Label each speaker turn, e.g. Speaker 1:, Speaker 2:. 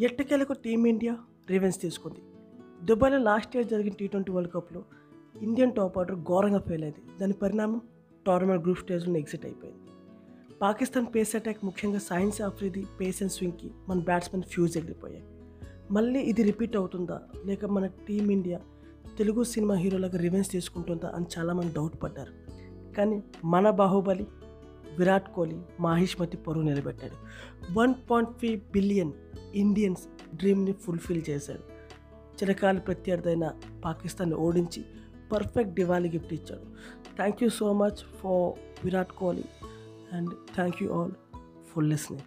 Speaker 1: ఎట్టకేలకు team India revenge తీసుకుంది. దుబాయ్లో లాస్ట్ ఇయర్ జరిగిన టీ ట్వంటీ వరల్డ్ కప్లో ఇండియన్ టాప్ ఆర్డర్ ఘోరంగా ఫెయిల్ అయింది. దాని పరిణామం టోర్నమెంట్ గ్రూప్ స్టేజ్లో ఎగ్జిట్ అయిపోయింది. పాకిస్తాన్ పేస్ అటాక్ ముఖ్యంగా సైన్స్ ఆఫ్రిది పేస్ అండ్ స్వింగ్కి మన బ్యాట్స్మెన్ ఫ్యూజ్ ఎగిరిపోయాయి. మళ్ళీ ఇది రిపీట్ అవుతుందా? లేక మన టీమిండియా తెలుగు సినిమా హీరోలకు రివెన్స్ తీసుకుంటుందా అని చాలామంది డౌట్ పడ్డారు. కానీ మన బాహుబలి విరాట్ కోహ్లీ మాహిష్మతి పరువు నిలబెట్టాడు. One point five billion Indians డ్రీమ్ని fulfil చేశాడు. చిరకాల ప్రత్యర్థైన పాకిస్తాన్ని ఓడించి పర్ఫెక్ట్ దివాళీ గిఫ్ట్ ఇచ్చాడు. Thank you so much for Virat Kohli and thank you all for listening